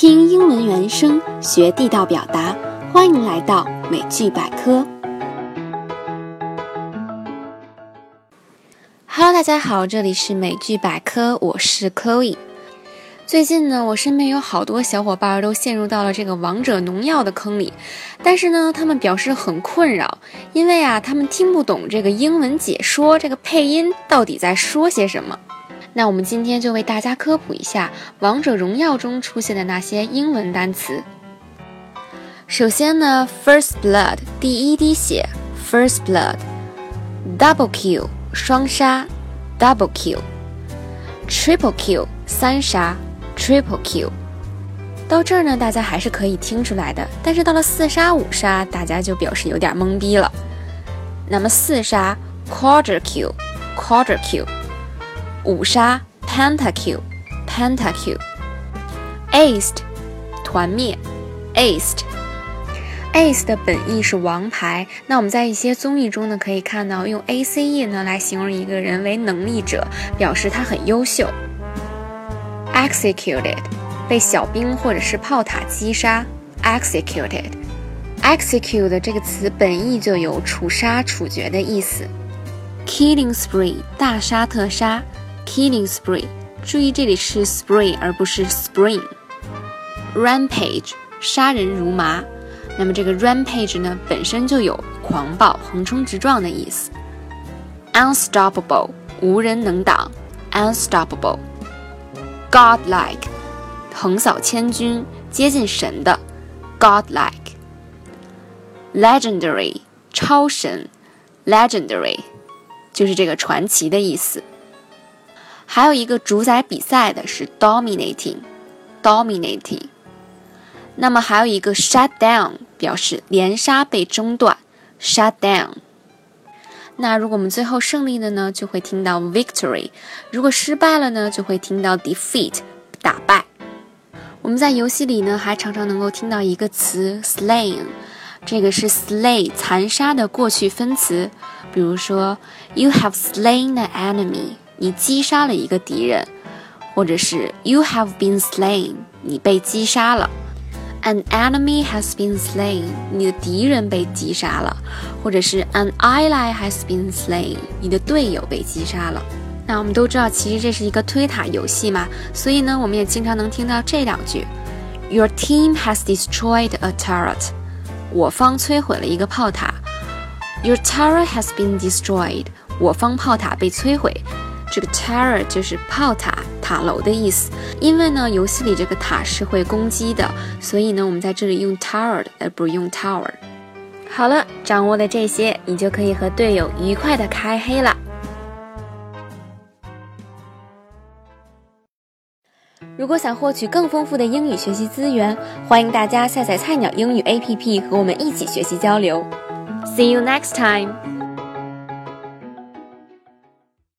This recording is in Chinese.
听英文原声，学地道表达，欢迎来到美剧百科。Hello，大家好，这里是美剧百科，我是 Chloe。最近呢，我身边有好多小伙伴都陷入到了这个王者农药的坑里，但是呢，他们表示很困扰，因为啊，他们听不懂这个英文解说，这个配音到底在说些什么。那我们今天就为大家科普一下《王者荣耀》中出现的那些英文单词。首先呢，First Blood 第一滴血，First Blood；Double Kill 双杀，Double Kill；Triple Kill 三杀，Triple Kill。到这儿呢，大家还是可以听出来的，但是到了四杀五杀，大家就表示有点懵逼了。那么四杀，Quarter Kill，Quarter Kill。五杀 pentakill，pentakill，aced 团灭，aced，ace 的本意是王牌。那我们在一些综艺中呢，可以看到用 ace 呢来形容一个人为能力者，表示他很优秀。executed 被小兵或者是炮塔击杀，executed，execute 这个词本意就有处杀、处决的意思。killing spree 大杀特杀。Killing spree，注意这里是 spree 而不是 spring。Rampage，杀人如麻。那么这个 rampage 呢，本身就有狂暴、横冲直撞的意思。Unstoppable，无人能挡。Unstoppable。Godlike，横扫千军、接近神的。Godlike。Legendary，超神。Legendary，就是这个传奇的意思。 还有一个主宰比赛的是 dominating，dominating。那么还有一个 shut down，表示连杀被中断，shut down。那如果我们最后胜利了呢，就会听到 victory；如果失败了呢，就会听到 defeat，打败。我们在游戏里呢，还常常能够听到一个词 slain，这个是 slay 残杀的过去分词，比如说 you have slain the enemy。你击杀了一个敌人，或者是 You have been slain，你被击杀了。An enemy has been slain，你的敌人被击杀了，或者是 An ally has been slain，你的队友被击杀了。那我们都知道，其实这是一个推塔游戏嘛，所以呢，我们也经常能听到这两句：Your team has destroyed a turret，我方摧毁了一个炮塔。Your turret has been destroyed，我方炮塔被摧毁。这个 tower 就是炮塔、塔楼的意思。因为呢，游戏里这个塔是会攻击的，所以呢，我们在这里用 tower 而不用 tower。好了，掌握了这些，你就可以和队友愉快的开黑了。如果想获取更丰富的英语学习资源，欢迎大家下载菜鸟英语 APP 和我们一起学习交流。See you next time.